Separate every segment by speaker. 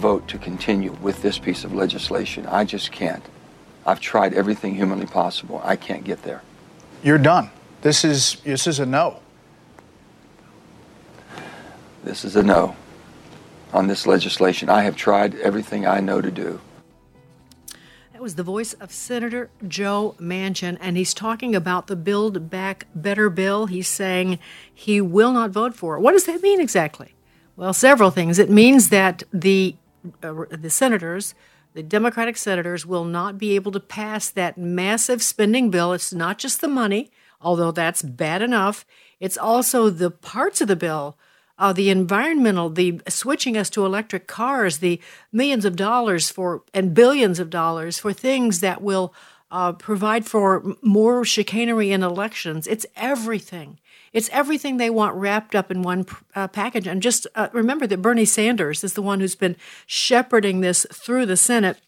Speaker 1: vote to continue with this piece of legislation. I just can't. I've tried everything humanly possible. I can't get there.
Speaker 2: You're done. This is this is a no.
Speaker 1: This is a no on this legislation. I have tried everything I know to do.
Speaker 3: That was the voice of Senator Joe Manchin, and he's talking about the Build Back Better bill. He's saying he will not vote for it. What does that mean exactly? Well, several things. It means that the uh, the senators, the Democratic senators, will not be able to pass that massive spending bill. It's not just the money, although that's bad enough. It's also the parts of the bill uh, the environmental, the switching us to electric cars, the millions of dollars for and billions of dollars for things that will uh, provide for more chicanery in elections. It's everything. It's everything they want wrapped up in one uh, package. And just uh, remember that Bernie Sanders is the one who's been shepherding this through the Senate.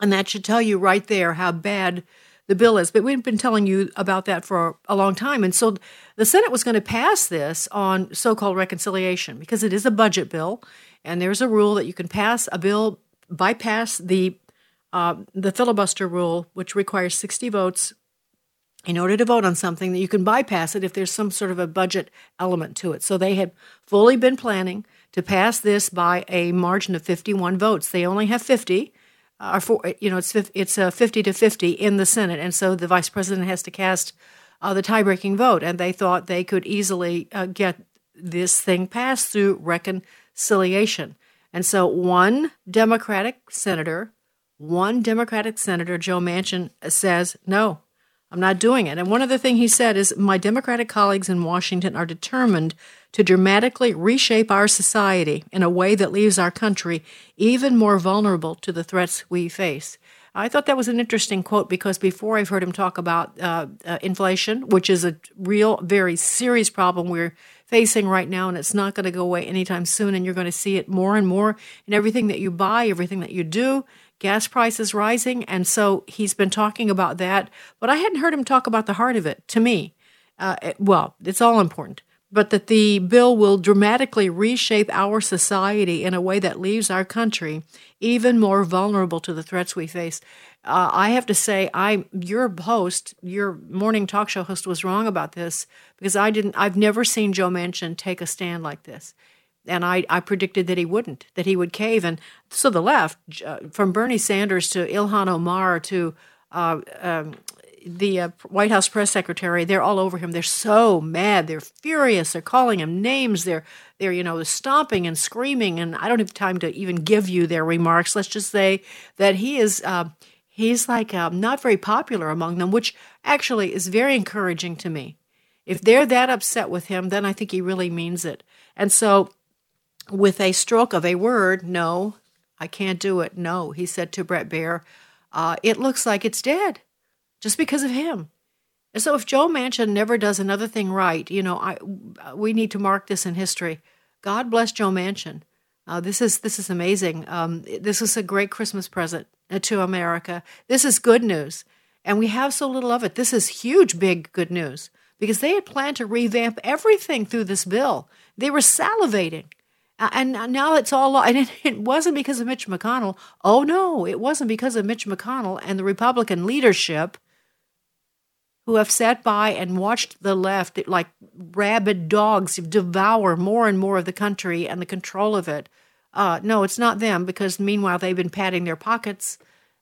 Speaker 3: And that should tell you right there how bad the bill is. But we've been telling you about that for a long time. And so the Senate was going to pass this on so called reconciliation because it is a budget bill. And there's a rule that you can pass a bill, bypass the uh, the filibuster rule, which requires 60 votes in order to vote on something, that you can bypass it if there's some sort of a budget element to it. So they had fully been planning to pass this by a margin of 51 votes. They only have 50 are for you know it's it's a 50 to 50 in the Senate, and so the vice president has to cast uh, the tie-breaking vote, and they thought they could easily uh, get this thing passed through reconciliation. And so one Democratic senator, one Democratic senator, Joe Manchin, says no. I'm not doing it. And one other thing he said is My Democratic colleagues in Washington are determined to dramatically reshape our society in a way that leaves our country even more vulnerable to the threats we face. I thought that was an interesting quote because before I've heard him talk about uh, uh, inflation, which is a real, very serious problem we're facing right now, and it's not going to go away anytime soon. And you're going to see it more and more in everything that you buy, everything that you do. Gas prices rising, and so he's been talking about that. But I hadn't heard him talk about the heart of it. To me, uh, it, well, it's all important but that the bill will dramatically reshape our society in a way that leaves our country even more vulnerable to the threats we face. Uh, I have to say, I your host, your morning talk show host, was wrong about this because I didn't. I've never seen Joe Manchin take a stand like this, and I, I predicted that he wouldn't, that he would cave. And so the left, uh, from Bernie Sanders to Ilhan Omar to uh, um, the uh, White House press secretary, they're all over him. They're so mad. They're furious. They're calling him names. They're they're you know stomping and screaming. And I don't have time to even give you their remarks. Let's just say that he is uh, he's like uh, not very popular among them, which actually is very encouraging to me. If they're that upset with him, then I think he really means it. And so, with a stroke of a word, no, I can't do it. No, he said to Brett Baier, uh, it looks like it's dead just because of him. And so if Joe Manchin never does another thing right, you know, I, we need to mark this in history. God bless Joe Manchin. Uh, this is this is amazing. Um, this is a great Christmas present uh, to America. This is good news, and we have so little of it. This is huge, big good news because they had planned to revamp everything through this bill. They were salivating, and now it's all. And it, it wasn't because of Mitch McConnell. Oh no, it wasn't because of Mitch McConnell and the Republican leadership who have sat by and watched the left like rabid dogs devour more and more of the country and the control of it. Uh, no, it's not them because meanwhile they've been padding their pockets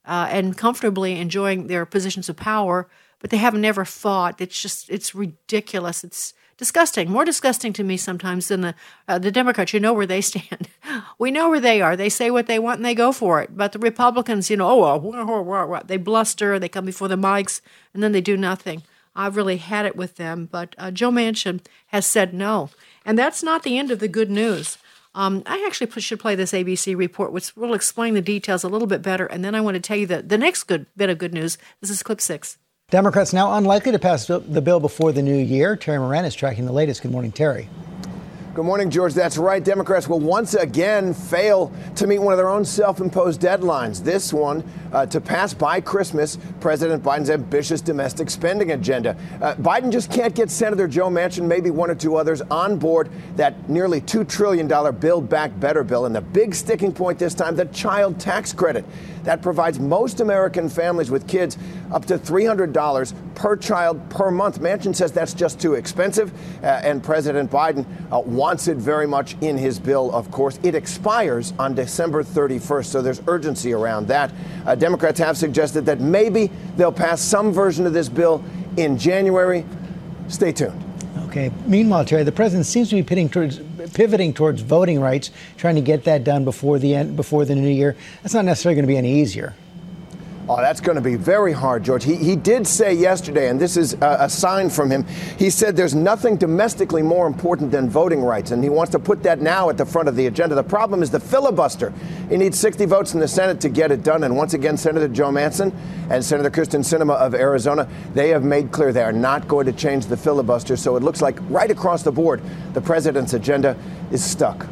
Speaker 3: uh, and comfortably enjoying their positions of power, but they have never fought. It's just, it's ridiculous. It's Disgusting. More disgusting to me sometimes than the uh, the Democrats. You know where they stand. we know where they are. They say what they want and they go for it. But the Republicans, you know, oh, well, they bluster. They come before the mics and then they do nothing. I've really had it with them. But uh, Joe Manchin has said no, and that's not the end of the good news. Um, I actually should play this ABC report, which will explain the details a little bit better. And then I want to tell you the, the next good bit of good news. This is clip six.
Speaker 4: Democrats now unlikely to pass the bill before the new year. Terry Moran is tracking the latest. Good morning, Terry.
Speaker 5: Good morning, George. That's right. Democrats will once again fail to meet one of their own self imposed deadlines. This one uh, to pass by Christmas President Biden's ambitious domestic spending agenda. Uh, Biden just can't get Senator Joe Manchin, maybe one or two others, on board that nearly $2 trillion Build Back Better bill. And the big sticking point this time the child tax credit that provides most American families with kids up to $300 per child per month. Manchin says that's just too expensive, uh, and President Biden uh, wants it very much in his bill, of course. It expires on December 31st, so there's urgency around that. Uh, Democrats have suggested that maybe they'll pass some version of this bill in January. Stay tuned.
Speaker 4: Okay. Meanwhile, Terry, the president seems to be pivoting towards, pivoting towards voting rights, trying to get that done before the end, before the new year. That's not necessarily going to be any easier.
Speaker 5: Oh, that's going to be very hard, George. He, he did say yesterday, and this is a, a, sign from him, he said there's nothing domestically more important than voting rights, and he wants to put that now at the front of the agenda. The problem is the filibuster. He needs 60 votes in the Senate to get it done, and once again, Senator Joe Manchin and Senator Kyrsten Sinema of Arizona, they have made clear they are not going to change the filibuster, so it looks like right across the board, the president's agenda is stuck.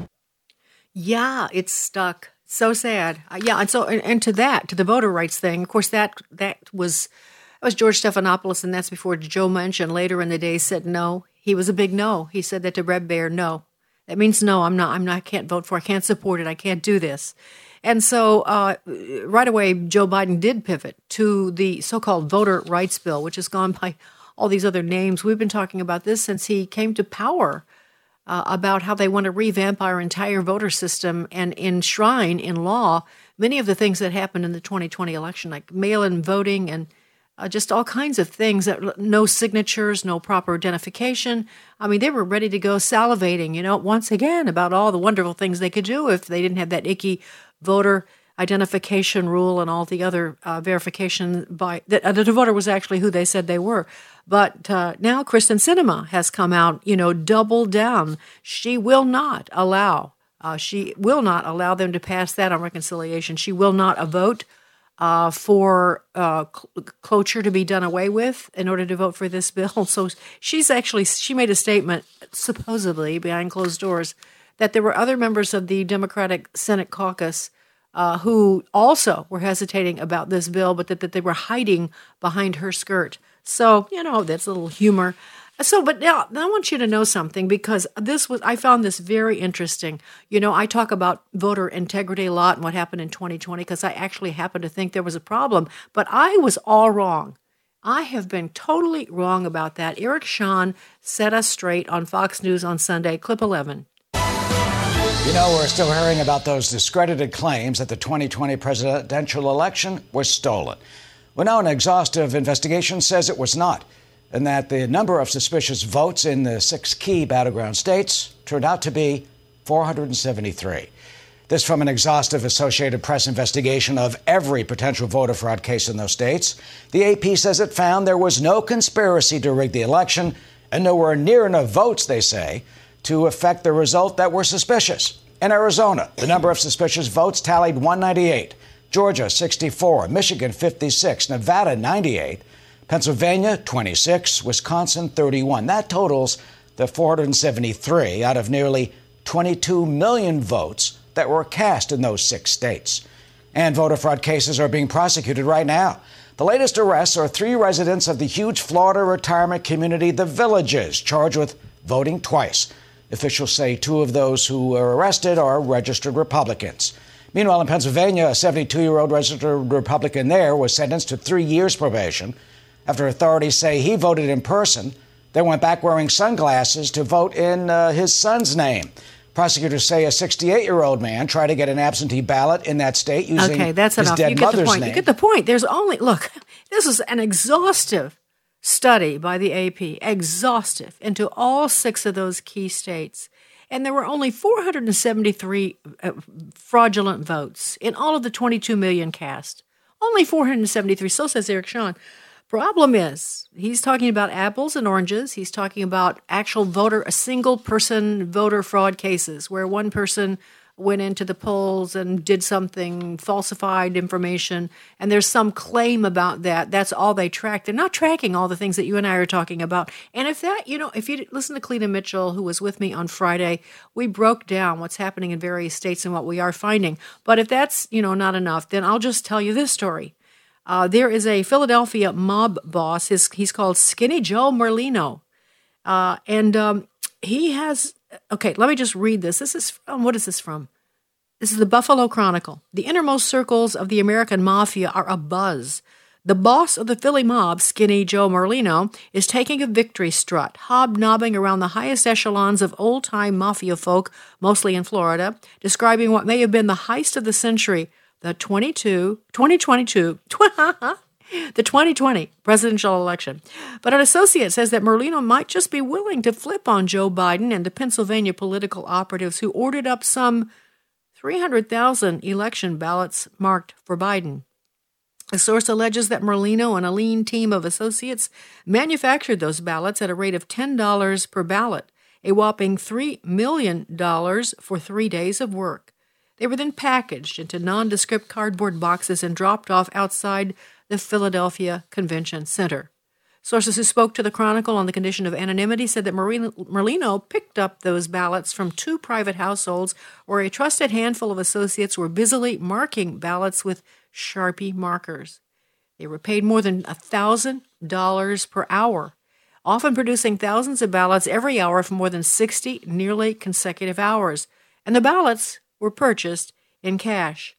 Speaker 3: Yeah, it's stuck. So sad. Uh, yeah, and so and, and, to that, to the voter rights thing, of course that that was that was George Stephanopoulos, and that's before Joe Manchin later in the day said no. He was a big no. He said that to Brett Baier, no. That means no. I'm not. I'm not. I can't vote for. I can't support it. I can't do this. And so, uh, right away, Joe Biden did pivot to the so-called voter rights bill, which has gone by all these other names. We've been talking about this since he came to power uh, about how they want to revamp our entire voter system and enshrine in law many of the things that happened in the 2020 election, like mail in voting and uh, just all kinds of things that no signatures, no proper identification. I mean, they were ready to go salivating, you know, once again about all the wonderful things they could do if they didn't have that icky voter identification rule and all the other uh, verification by that uh, the voter was actually who they said they were. But uh, now Kyrsten Sinema has come out, you know, double down. She will not allow. Uh, she will not allow them to pass that on reconciliation. She will not vote uh, for uh, cl- cloture to be done away with in order to vote for this bill. So she's actually she made a statement, supposedly behind closed doors, that there were other members of the Democratic Senate caucus uh, who also were hesitating about this bill, but that, that they were hiding behind her skirt. So, you know, that's a little humor. So, but now I want you to know something because this was, I found this very interesting. You know, I talk about voter integrity a lot and what happened in 2020 because I actually happen to think there was a problem, but I was all wrong. I have been totally wrong about that. Eric Shawn set us straight on Fox News on Sunday, clip 11.
Speaker 6: You know, we're still hearing about those discredited claims that the 2020 presidential election was stolen. Well, now an exhaustive investigation says it was not, and that the number of suspicious votes in the six key battleground states turned out to be 473. This from an exhaustive Associated Press investigation of every potential voter fraud case in those states. The AP says it found there was no conspiracy to rig the election and nowhere near enough votes, they say, to affect the result that were suspicious. In Arizona, the number of suspicious votes tallied 198, Georgia 64, Michigan 56, Nevada 98, Pennsylvania 26, Wisconsin 31. That totals the 473 out of nearly 22 million votes that were cast in those six states. And voter fraud cases are being prosecuted right now. The latest arrests are three residents of the huge Florida retirement community, the Villages, charged with voting twice. Officials say two of those who were arrested are registered Republicans. Meanwhile, in Pennsylvania, a 72 year old registered Republican there was sentenced to three years probation after authorities say he voted in person, then went back wearing sunglasses to vote in uh, his son's name. Prosecutors say a 68 year old man tried to get an absentee ballot in that state using
Speaker 3: okay, that's
Speaker 6: his
Speaker 3: enough.
Speaker 6: dead
Speaker 3: you get
Speaker 6: mother's
Speaker 3: the point.
Speaker 6: name.
Speaker 3: You get the point. There's only look. This is an exhaustive study by the AP, exhaustive, into all six of those key states. And there were only 473 uh, fraudulent votes in all of the 22 million cast. Only 473. So says Eric Shawn. Problem is, he's talking about apples and oranges. He's talking about actual voter, a single person voter fraud cases where one person went into the polls and did something, falsified information, and there's some claim about that. That's all they track. They're not tracking all the things that you and I are talking about. And if that, you know, if you listen to Cleta Mitchell, who was with me on Friday, we broke down what's happening in various states and what we are finding. But if that's, you know, not enough, then I'll just tell you this story. Uh, there is a Philadelphia mob boss. His, he's called Skinny Joe Merlino. Uh, and um, he has okay, let me just read this. This is from, what is this from? This is the Buffalo Chronicle. The innermost circles of the American mafia are abuzz. The boss of the Philly mob, Skinny Joe Merlino, is taking a victory strut, hobnobbing around the highest echelons of old time mafia folk, mostly in Florida, describing what may have been the heist of the century, the 22, 2022, the 2020 presidential election. But an associate says that Merlino might just be willing to flip on Joe Biden and the Pennsylvania political operatives who ordered up some 300,000 election ballots marked for Biden. A source alleges that Merlino and a lean team of associates manufactured those ballots at a rate of $10 per ballot, a whopping $3 million for three days of work. They were then packaged into nondescript cardboard boxes and dropped off outside the Philadelphia Convention Center. Sources who spoke to the Chronicle on the condition of anonymity said that Merlino picked up those ballots from two private households where a trusted handful of associates were busily marking ballots with Sharpie markers. They were paid more than $1,000 per hour, often producing thousands of ballots every hour for more than 60 nearly consecutive hours. And the ballots were purchased in cash.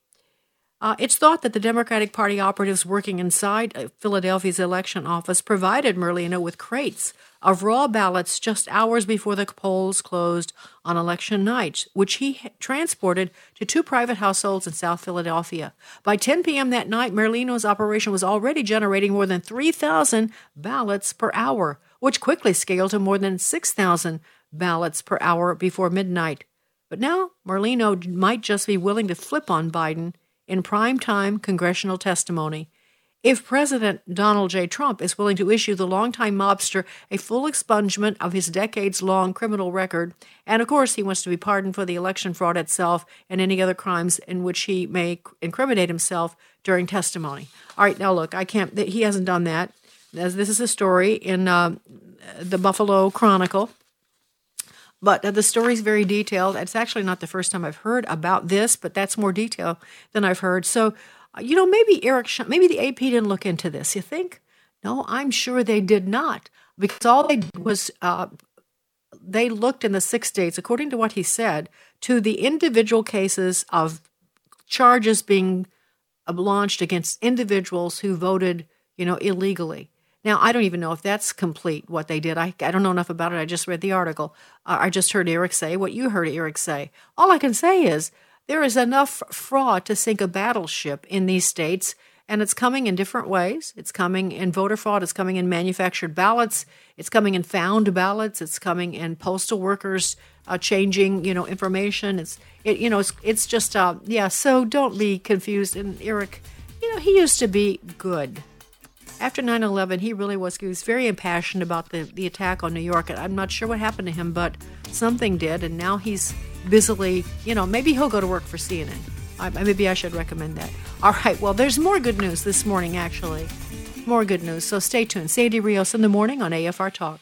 Speaker 3: Uh, it's thought that the Democratic Party operatives working inside uh, Philadelphia's election office provided Merlino with crates of raw ballots just hours before the polls closed on election night, which he transported to two private households in South Philadelphia. By 10 p.m. that night, Merlino's operation was already generating more than 3,000 ballots per hour, which quickly scaled to more than 6,000 ballots per hour before midnight. But now Merlino might just be willing to flip on Biden in primetime congressional testimony. If President Donald J. Trump is willing to issue the longtime mobster a full expungement of his decades long criminal record, and of course he wants to be pardoned for the election fraud itself and any other crimes in which he may incriminate himself during testimony. All right, now look, I can't, he hasn't done that. This is a story in uh, the Buffalo Chronicle. But uh, the story's very detailed. It's actually not the first time I've heard about this, but that's more detail than I've heard. So, uh, you know, maybe Eric, maybe the AP didn't look into this. You think? No, I'm sure they did not, because all they did was uh, they looked in the six states, according to what he said, to the individual cases of charges being uh, launched against individuals who voted, you know, illegally. Now, I don't even know if that's complete what they did. I, I don't know enough about it. I just read the article. Uh, I just heard Eric say what you heard Eric say. All I can say is there is enough fraud to sink a battleship in these states, and it's coming in different ways. It's coming in voter fraud, it's coming in manufactured ballots, it's coming in found ballots, it's coming in postal workers uh, changing, you know, information. It's, it, you know, it's, it's just, uh, yeah, so don't be confused. And Eric, you know, he used to be good after 9 11, he really was, he was very impassioned about the, the attack on New York. And I'm not sure what happened to him, but something did. And now he's busily, you know, maybe he'll go to work for CNN. I, maybe I should recommend that. All right, well, there's more good news this morning, actually. More good news. So stay tuned. Sandy Rios in the morning on AFR Talk.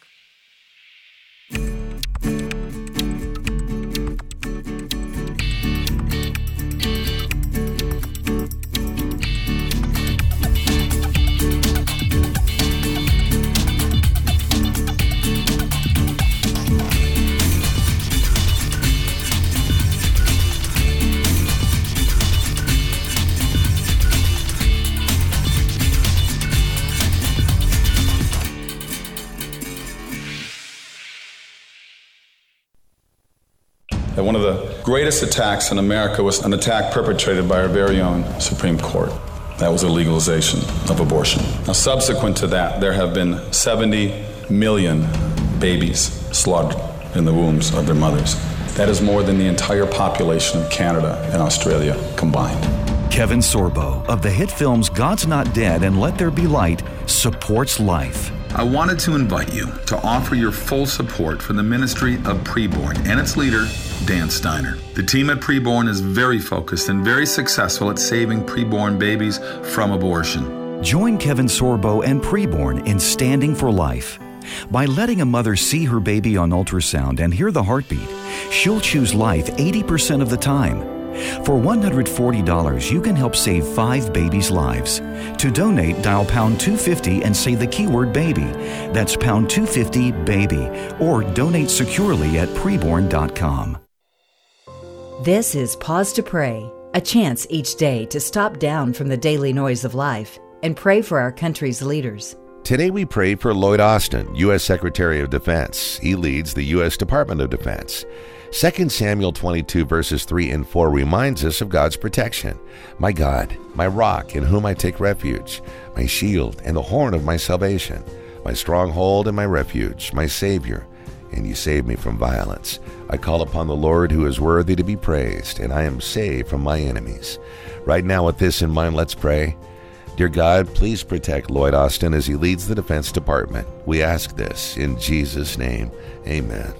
Speaker 7: One of the greatest attacks in America was an attack perpetrated by our very own Supreme Court. that was the legalization of abortion. Now, subsequent to that, there have been 70 million babies slaughtered in the wombs of their mothers. That is more than the entire population of Canada and Australia combined.
Speaker 8: Kevin Sorbo of the hit films God's Not Dead and Let There Be Light supports life.
Speaker 7: I wanted to invite you to offer your full support for the ministry of Preborn and its leader, Dan Steiner. The team at Preborn is very focused and very successful at saving preborn babies from abortion.
Speaker 8: Join Kevin Sorbo and Preborn in Standing for Life. By letting a mother see her baby on ultrasound and hear the heartbeat, she'll choose life 80% of the time. For $140, you can help save five babies' lives. To donate, dial pound 250 and say the keyword baby. That's pound 250 baby. Or donate securely at preborn.com.
Speaker 9: This is Pause to Pray, a chance each day to stop down from the daily noise of life and pray for our country's leaders.
Speaker 10: Today we pray for Lloyd Austin, U.S. Secretary of Defense. He leads the U.S. Department of Defense. 2 Samuel 22, verses 3 and 4 reminds us of God's protection. My God, my rock, in whom I take refuge, my shield and the horn of my salvation, my stronghold and my refuge, my Savior, and you save me from violence. I call upon the Lord who is worthy to be praised, and I am saved from my enemies. Right now, with this in mind, let's pray. Dear God, please protect Lloyd Austin as he leads the Defense Department. We ask this in Jesus' name. Amen.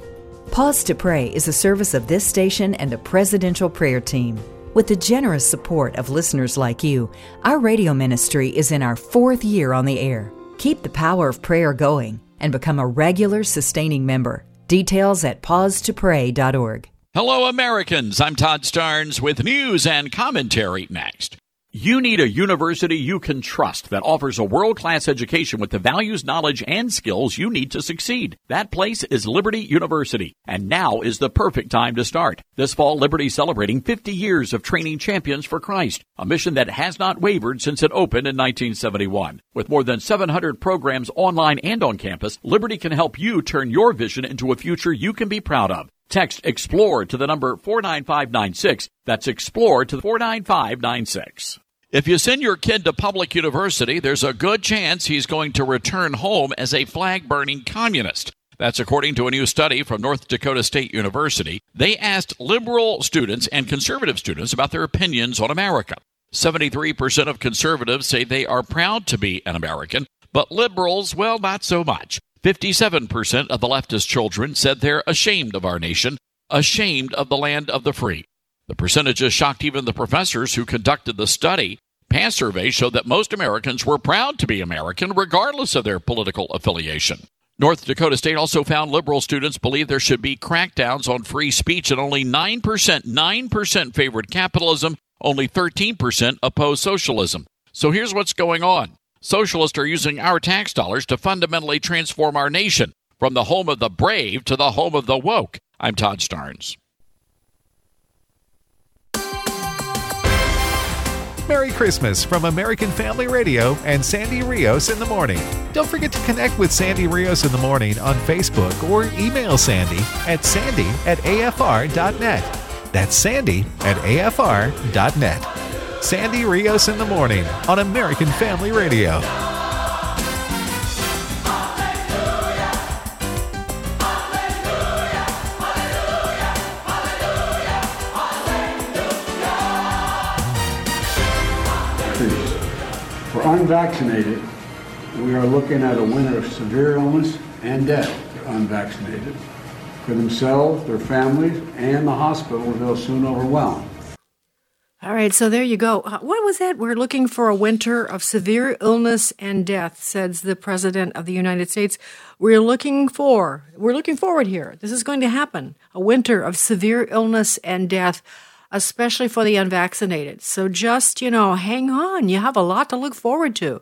Speaker 9: Pause to Pray is a service of this station and the Presidential Prayer Team. With the generous support of listeners like you, our radio ministry is in our fourth year on the air. Keep the power of prayer going and become a regular sustaining member. Details at pausetopray.org.
Speaker 11: Hello, Americans. I'm Todd Starnes with news and commentary next. You need a university you can trust that offers a world class education with the values, knowledge, and skills you need to succeed. That place is Liberty University, and now is the perfect time to start. This fall, Liberty celebrating 50 years of training champions for Christ, a mission that has not wavered since it opened in 1971. With more than 700 programs online and on campus, Liberty can help you turn your vision into a future you can be proud of. Text EXPLORE to the number 49596. That's EXPLORE to the 49596. If you send your kid to public university, there's a good chance he's going to return home as a flag burning communist. That's according to a new study from North Dakota State University. They asked liberal students and conservative students about their opinions on America. 73% of conservatives say they are proud to be an American, but liberals, well, not so much. 57% of the leftist children said they're ashamed of our nation, ashamed of the land of the free. The percentages shocked even the professors who conducted the study. Past surveys showed that most Americans were proud to be American, regardless of their political affiliation. North Dakota State also found liberal students believe there should be crackdowns on free speech, and only 9%, 9% favored capitalism, only 13% oppose socialism. So here's what's going on. Socialists are using our tax dollars to fundamentally transform our nation from the home of the brave to the home of the woke. I'm Todd Starnes.
Speaker 12: Merry Christmas from American Family Radio and Sandy Rios in the Morning. Don't forget to connect with Sandy Rios in the Morning on Facebook or email Sandy at sandy at afr.net. That's sandy at afr.net. Sandy Rios in the Morning on American Family Radio.
Speaker 13: Unvaccinated, we are looking at a winter of severe illness and death unvaccinated. For themselves, their families, and the hospital they'll soon overwhelm.
Speaker 3: All right, so there you go. Uh, What was that? We're looking for a winter of severe illness and death, says the President of the United States. We're looking for, we're looking forward here. This is going to happen. A winter of severe illness and death, especially for the unvaccinated. So just, you know, hang on. You have a lot to look forward to.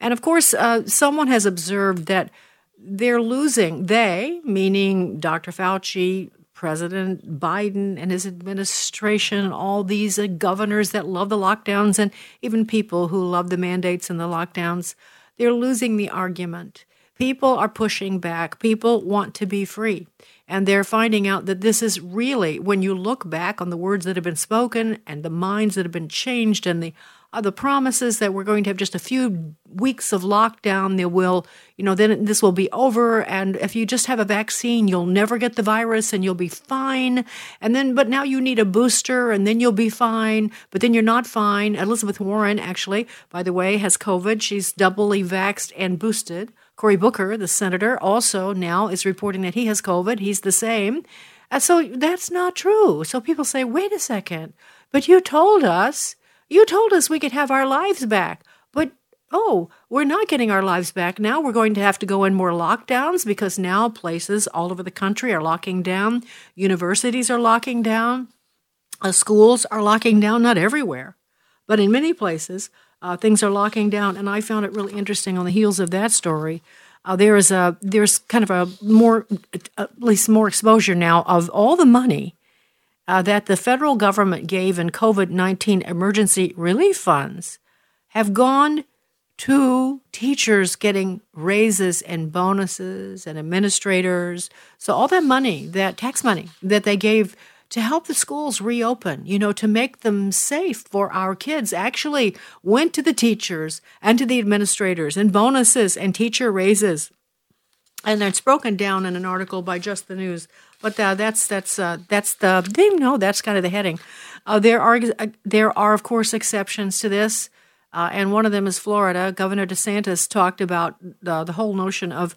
Speaker 3: And of course, uh, someone has observed that they're losing, they, meaning Dr. Fauci, President Biden and his administration, all these uh, governors that love the lockdowns, and even people who love the mandates and the lockdowns, they're losing the argument. People are pushing back. People want to be free. And they're finding out that this is really, when you look back on the words that have been spoken and the minds that have been changed and the Uh, the promises that we're going to have just a few weeks of lockdown. There will, you know, then this will be over. And if you just have a vaccine, you'll never get the virus and you'll be fine. And then, but now you need a booster and then you'll be fine. But then you're not fine. Elizabeth Warren, actually, by the way, has COVID. She's doubly vaxxed and boosted. Cory Booker, the senator, also now is reporting that he has COVID. He's the same. And so that's not true. So people say, wait a second, but you told us you told us we could have our lives back, but oh, we're not getting our lives back now. We're going to have to go in more lockdowns because now places all over the country are locking down, universities are locking down, uh, schools are locking down, not everywhere, but in many places. Uh, things are locking down, and I found it really interesting on the heels of that story. Uh, there is a there's kind of a more at least more exposure now of all the money uh, that the federal government gave in COVID 19 emergency relief funds have gone to teachers getting raises and bonuses and administrators. So, all that money, that tax money that they gave to help the schools reopen, you know, to make them safe for our kids, actually went to the teachers and to the administrators and bonuses and teacher raises. And it's broken down in an article by Just the News but uh, that's that's uh, that's the they know that's kind of the heading. Uh, there are uh, there are of course exceptions to this, uh, and one of them is Florida. Governor DeSantis talked about the, the whole notion of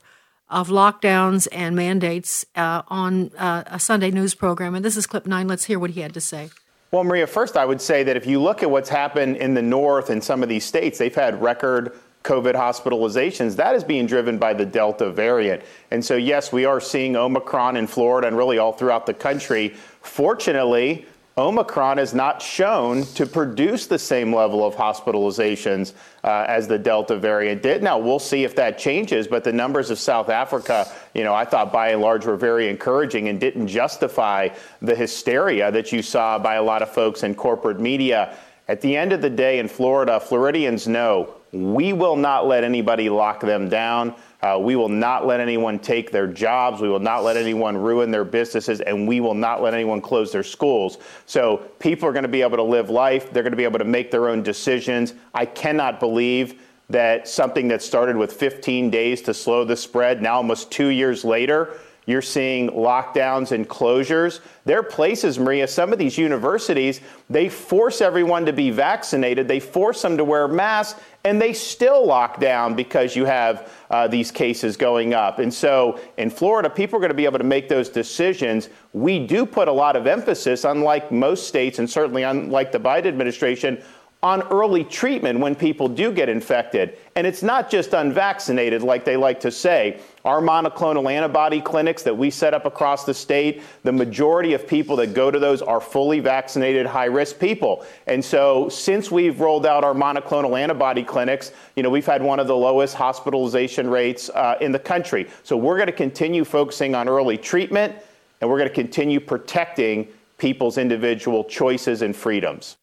Speaker 3: of lockdowns and mandates uh, on a Sunday news program. And this is clip nine. Let's hear what he had to say.
Speaker 14: Well, Maria, first I would say that if you look at what's happened in the north in some of these states, they've had record COVID hospitalizations, that is being driven by the Delta variant. And so, yes, we are seeing Omicron in Florida and really all throughout the country. Fortunately, Omicron is not shown to produce the same level of hospitalizations uh, as the Delta variant did. Now, we'll see if that changes, but the numbers of South Africa, you know, I thought by and large were very encouraging and didn't justify the hysteria that you saw by a lot of folks in corporate media. At the end of the day in Florida, Floridians know we will not let anybody lock them down. Uh, we will not let anyone take their jobs. We will not let anyone ruin their businesses, and we will not let anyone close their schools. So people are going to be able to live life. They're going to be able to make their own decisions. I cannot believe that something that started with 15 days to slow the spread, now almost two years later, you're seeing lockdowns and closures. There are places, Maria, some of these universities, they force everyone to be vaccinated. They force them to wear masks, and they still lock down because you have uh, these cases going up. And so in Florida, people are going to be able to make those decisions. We do put a lot of emphasis, unlike most states, and certainly unlike the Biden administration, on early treatment when people do get infected. And it's not just unvaccinated, like they like to say. Our monoclonal antibody clinics that we set up across the state, the majority of people that go to those are fully vaccinated, high risk people. And so, since we've rolled out our monoclonal antibody clinics, you know, we've had one of the lowest hospitalization rates uh, in the country. So, we're going to continue focusing on early treatment and we're going to continue protecting people's individual choices and freedoms.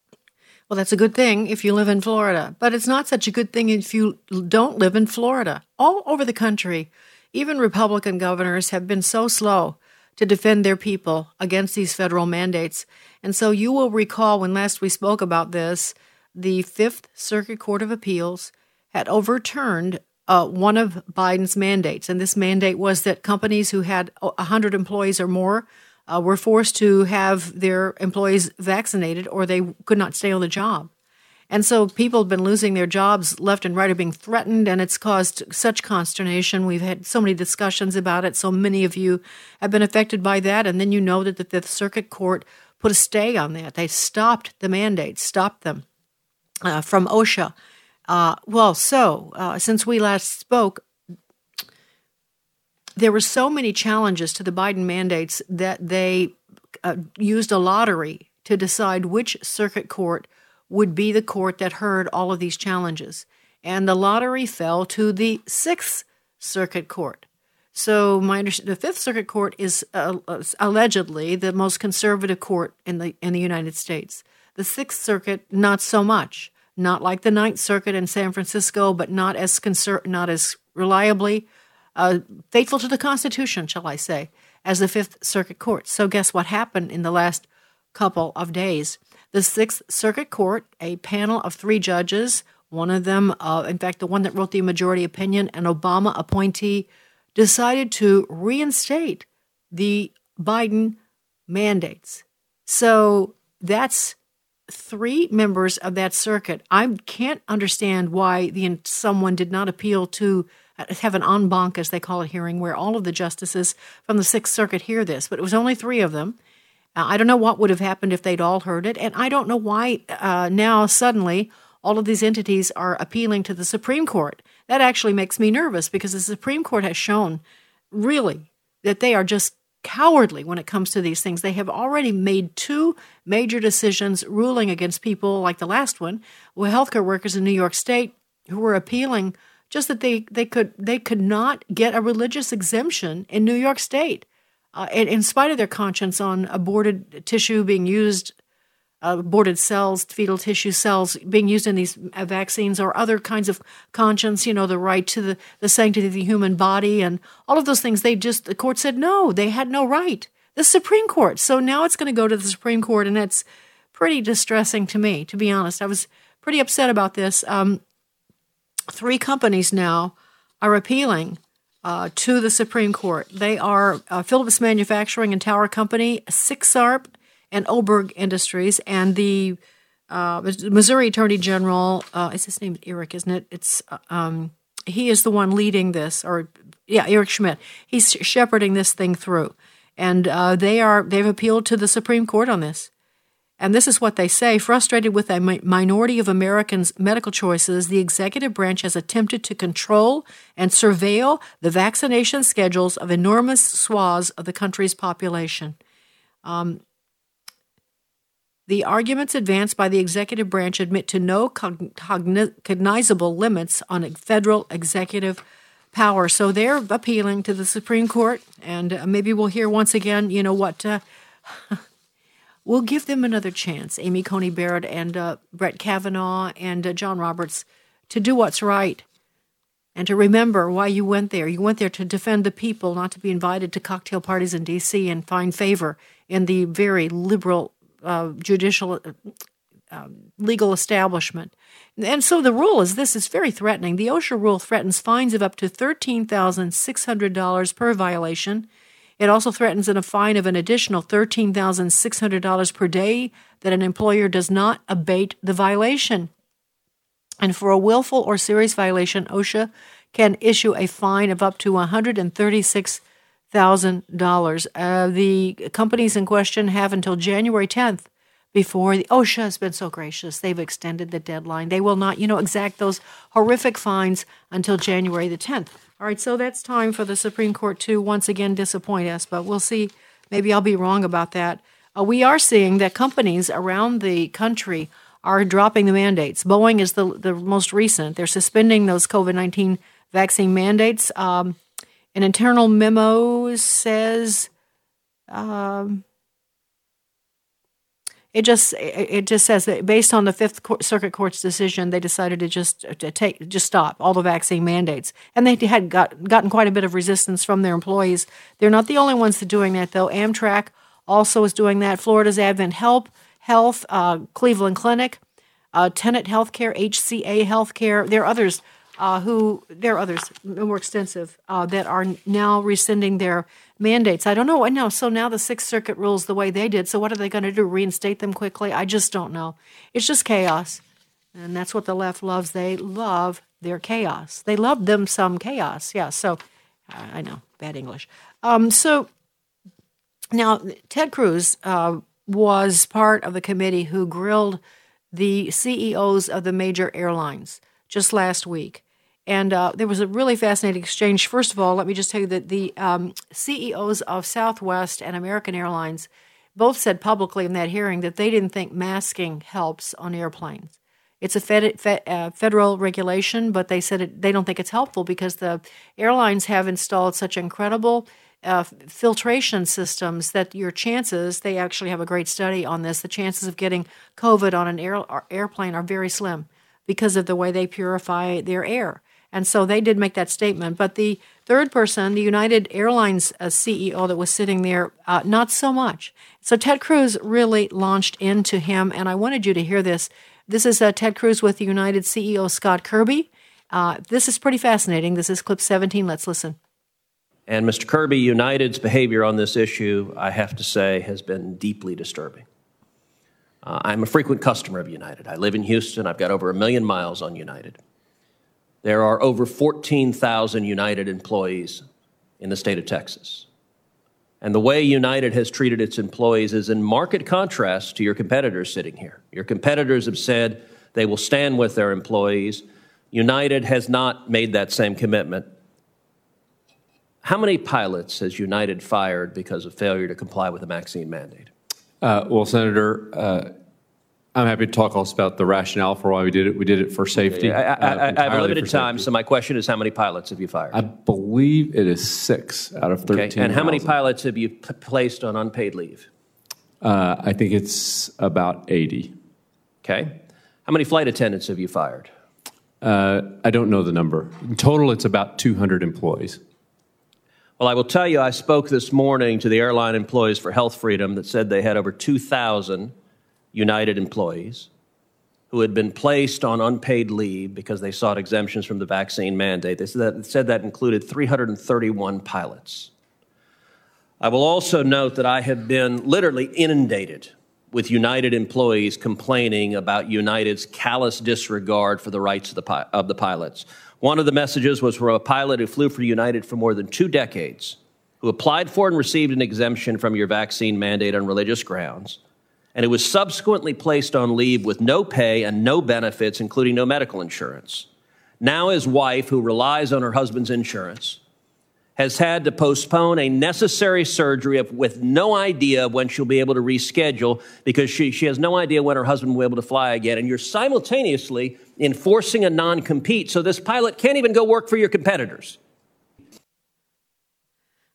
Speaker 3: Well, that's a good thing if you live in Florida, but it's not such a good thing if you don't live in Florida. All over the country, even Republican governors have been so slow to defend their people against these federal mandates. And so you will recall when last we spoke about this, the Fifth Circuit Court of Appeals had overturned uh, one of Biden's mandates. And this mandate was that companies who had 100 employees or more uh, were forced to have their employees vaccinated or they could not stay on the job. And so people have been losing their jobs left and right, are being threatened, and it's caused such consternation. We've had so many discussions about it. So many of you have been affected by that. And then you know that the Fifth Circuit Court put a stay on that. They stopped the mandates, stopped them uh, from OSHA. Uh, well, so uh, since we last spoke, there were so many challenges to the Biden mandates that they uh, used a lottery to decide which circuit court would be the court that heard all of these challenges. And the lottery fell to the Sixth Circuit Court. So my the Fifth Circuit Court is uh, allegedly the most conservative court in the in the United States. The Sixth Circuit, not so much. Not like the Ninth Circuit in San Francisco, but not as conser- not as reliably uh, faithful to the Constitution, shall I say, as the Fifth Circuit Court. So guess what happened in the last couple of days. The Sixth Circuit Court, a panel of three judges, one of them, uh, in fact, the one that wrote the majority opinion, an Obama appointee, decided to reinstate the Biden mandates. So that's three members of that circuit. I can't understand why the someone did not appeal to have an en banc, as they call it, hearing where all of the justices from the Sixth Circuit hear this. But it was only three of them. Uh, I don't know what would have happened if they'd all heard it, and I don't know why uh, now suddenly all of these entities are appealing to the Supreme Court. That actually makes me nervous because the Supreme Court has shown really that they are just cowardly when it comes to these things. They have already made two major decisions ruling against people like the last one, with healthcare workers in New York State who were appealing just that they, they could they could not get a religious exemption in New York State, uh, in, in spite of their conscience on aborted tissue being used uh, aborted cells, fetal tissue cells being used in these uh, vaccines or other kinds of conscience, you know, the right to the, the sanctity of the human body and all of those things. They just, the court said no, they had no right. The Supreme Court. So now it's going to go to the Supreme Court, and it's pretty distressing to me, to be honest. I was pretty upset about this. Um, three companies now are appealing uh, to the Supreme Court. They are uh, Phillips Manufacturing and Tower Company, Sixarp, and Oberg Industries, and the uh, Missouri Attorney General. Uh, is his name Eric? Isn't it? It's uh, um, he is the one leading this, or yeah, Eric Schmitt. He's shepherding this thing through, and uh, they are they've appealed to the Supreme Court on this. And this is what they say frustrated with a minority of Americans' medical choices, the executive branch has attempted to control and surveil the vaccination schedules of enormous swaths of the country's population. Um, the arguments advanced by the executive branch admit to no cognizable limits on federal executive power. So they're appealing to the Supreme Court, and uh, maybe we'll hear once again, you know, what. Uh, we'll give them another chance, Amy Coney Barrett and uh, Brett Kavanaugh and uh, John Roberts, to do what's right and to remember why you went there. You went there to defend the people, not to be invited to cocktail parties in D.C. and find favor in the very liberal uh, judicial uh, um, legal establishment. And so the rule is this is very threatening. The OSHA rule threatens fines of up to $13,600 per violation. It also threatens in a fine of an additional $13,600 per day that an employer does not abate the violation. And for a willful or serious violation, OSHA can issue a fine of up to 136 thousand uh, dollars. The companies in question have until January 10th before the OSHA has been so gracious. They've extended the deadline. They will not, you know, exact those horrific fines until January the 10th. All right, so that's time for the Supreme Court to once again disappoint us, but we'll see. Maybe I'll be wrong about that. Uh, we are seeing that companies around the country are dropping the mandates. Boeing is the the most recent. They're suspending those COVID nineteen vaccine mandates. Um, an internal memo says um, it just it just says that based on the Fifth Circuit Court's decision, they decided to just to take just stop all the vaccine mandates, and they had got gotten quite a bit of resistance from their employees. They're not the only ones that are doing that, though. Amtrak also is doing that. Florida's Advent Help Health, uh, Cleveland Clinic, uh, Tenet Healthcare, HCA Healthcare. There are others uh, who there are others more extensive uh, that are now rescinding their mandates. I don't know. I know. So now the Sixth Circuit rules the way they did. So what are they going to do? Reinstate them quickly? I just don't know. It's just chaos, and that's what the left loves. They love their chaos. They love them some chaos. Yeah. So I know bad English. Um, so now Ted Cruz uh, was part of the committee who grilled the CEOs of the major airlines just last week. And uh, there was a really fascinating exchange. First of all, let me just tell you that the um, CEOs of Southwest and American Airlines both said publicly in that hearing that they didn't think masking helps on airplanes. It's a fed, fed, uh, federal regulation, but they said it, they don't think it's helpful because the airlines have installed such incredible uh, filtration systems that your chances, they actually have a great study on this, the chances of getting COVID on an air, airplane are very slim because of the way they purify their air. And so they did make that statement. But the third person, the United Airlines uh, CEO that was sitting there, uh, not so much. So Ted Cruz really launched into him. And I wanted you to hear this. This is uh, Ted Cruz with the United CEO Scott Kirby. Uh, this is pretty fascinating. This is clip 17. Let's listen.
Speaker 15: And Mr. Kirby, United's behavior on this issue, I have to say, has been deeply disturbing. Uh, I'm a frequent customer of United. I live in Houston. I've got over a million miles on United. There are over 14,000 United employees in the state of Texas. And the way United has treated its employees is in marked contrast to your competitors sitting here. Your competitors have said they will stand with their employees. United has not made that same commitment. How many pilots has United fired because of failure to comply with the vaccine mandate?
Speaker 16: Uh, well, Senator, uh, I'm happy to talk also about the rationale for why we did it. We did it for safety.
Speaker 15: I, I,
Speaker 16: uh,
Speaker 15: I, have limited time, so my question is how many pilots have you fired?
Speaker 16: I believe it is six out of 13.
Speaker 15: Okay. And how many pilots have you p- placed on unpaid leave?
Speaker 16: Uh, I think it's about 80.
Speaker 15: Okay. How many flight attendants have you fired?
Speaker 16: Uh, I don't know the number. In total, it's about 200 employees.
Speaker 15: Well, I will tell you, I spoke this morning to the Airline Employees for Health Freedom that said they had over 2,000 United employees who had been placed on unpaid leave because they sought exemptions from the vaccine mandate. They said that, said that included 331 pilots. I will also note that I have been literally inundated with United employees complaining about United's callous disregard for the rights of the, of the pilots. One of the messages was from a pilot who flew for United for more than two decades, who applied for and received an exemption from your vaccine mandate on religious grounds, and who was subsequently placed on leave with no pay and no benefits, including no medical insurance. Now, his wife, who relies on her husband's insurance, has had to postpone a necessary surgery with no idea when she'll be able to reschedule because she, she has no idea when her husband will be able to fly again. And you're simultaneously enforcing a non compete, so this pilot can't even go work for your competitors.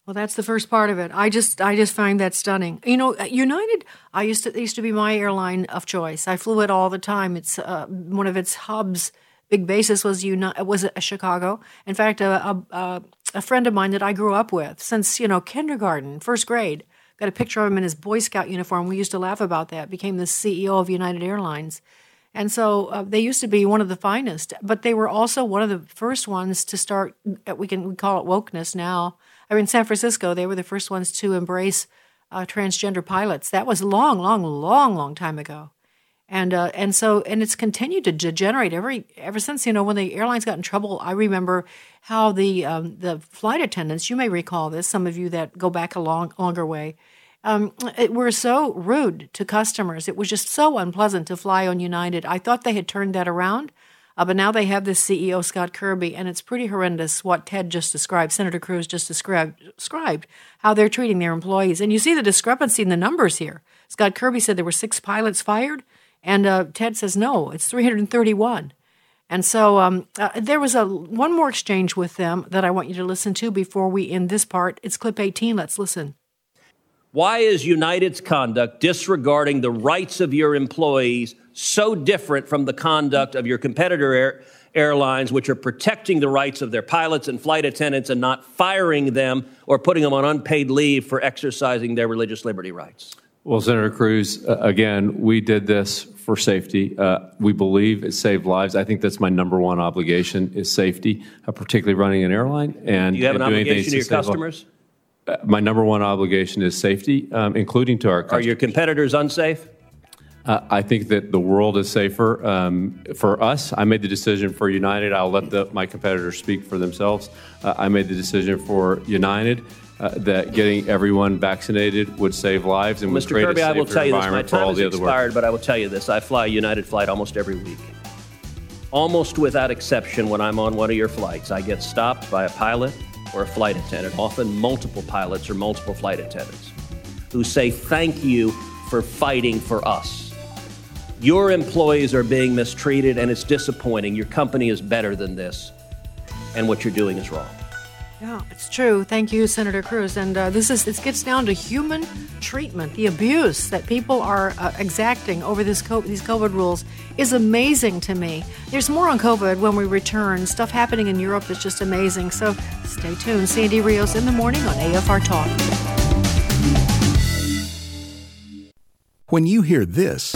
Speaker 3: Well, that's the first part of it. I just, I just find that stunning. You know, United, I used to, used to be my airline of choice. I flew it all the time. It's uh, one of its hubs, big basis was Uni- was Chicago. In fact, a, a, a friend of mine that I grew up with since you know kindergarten, first grade, got a picture of him in his Boy Scout uniform. We used to laugh about that. Became the CEO of United Airlines. And so uh, they used to be one of the finest, but they were also one of the first ones to start. We can we call it wokeness now. I mean, San Francisco, they were the first ones to embrace uh, transgender pilots. That was long, long, long, long time ago, and uh, and so and it's continued to degenerate every ever since. You know, when the airlines got in trouble, I remember how the um, the flight attendants. You may recall this. Some of you that go back a long longer way. Um, it were so rude to customers. It was just so unpleasant to fly on United. I thought they had turned that around, uh, but now they have this CEO, Scott Kirby, and it's pretty horrendous what Ted just described, Senator Cruz just described, described how they're treating their employees. And you see the discrepancy in the numbers here. Scott Kirby said there were six pilots fired, and uh, Ted says no, it's 331. And so um, uh, there was a one more exchange with them that I want you to listen to before we end this part. It's clip 18. Let's listen.
Speaker 15: Why is United's conduct disregarding the rights of your employees so different from the conduct of your competitor air, airlines, which are protecting the rights of their pilots and flight attendants and not firing them or putting them on unpaid leave for exercising their religious liberty rights?
Speaker 16: Well, Senator Cruz, uh, again, we did this for safety. Uh, we believe it saved lives. I think that's my number one obligation is safety, uh, particularly running an airline. And
Speaker 15: Do you have an obligation to your customers?
Speaker 16: Uh, my number one obligation is safety, um, including to our customers.
Speaker 15: Are your competitors unsafe?
Speaker 16: Uh, I think that the world is safer um, for us. I made the decision for United. I'll let the, my competitors speak for themselves. Uh, I made the decision for United uh, that getting everyone vaccinated would save lives and would
Speaker 15: Mr.
Speaker 16: create
Speaker 15: Kirby,
Speaker 16: a
Speaker 15: I
Speaker 16: safer
Speaker 15: will tell you this. My time
Speaker 16: all
Speaker 15: has
Speaker 16: the other workers.
Speaker 15: expired, but I will tell you this. I fly a United flight almost every week. Almost without exception, when I'm on one of your flights, I get stopped by a pilot or a flight attendant, often multiple pilots or multiple flight attendants, who say, Thank you for fighting for us. Your employees are being mistreated, and it's disappointing. Your company is better than this, and what you're doing is wrong.
Speaker 3: Yeah, it's true. Thank you, Senator Cruz. And uh, this is it gets down to human treatment. The abuse that people are uh, exacting over this co- these COVID rules is amazing to me. There's more on COVID when we return. Stuff happening in Europe is just amazing. So stay tuned. Sandy Rios in the morning on AFR Talk.
Speaker 17: When you hear this.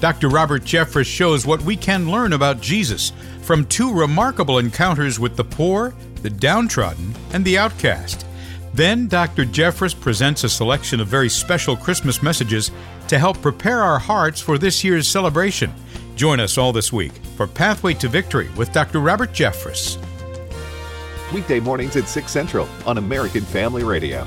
Speaker 18: Dr. Robert Jeffress shows what we can learn about Jesus from two remarkable encounters with the poor, the downtrodden, and the outcast. Then Dr. Jeffress presents a selection of very special Christmas messages to help prepare our hearts for this year's celebration. Join us all this week for Pathway to Victory with Dr. Robert Jeffress.
Speaker 19: Weekday mornings at 6 Central on American Family Radio.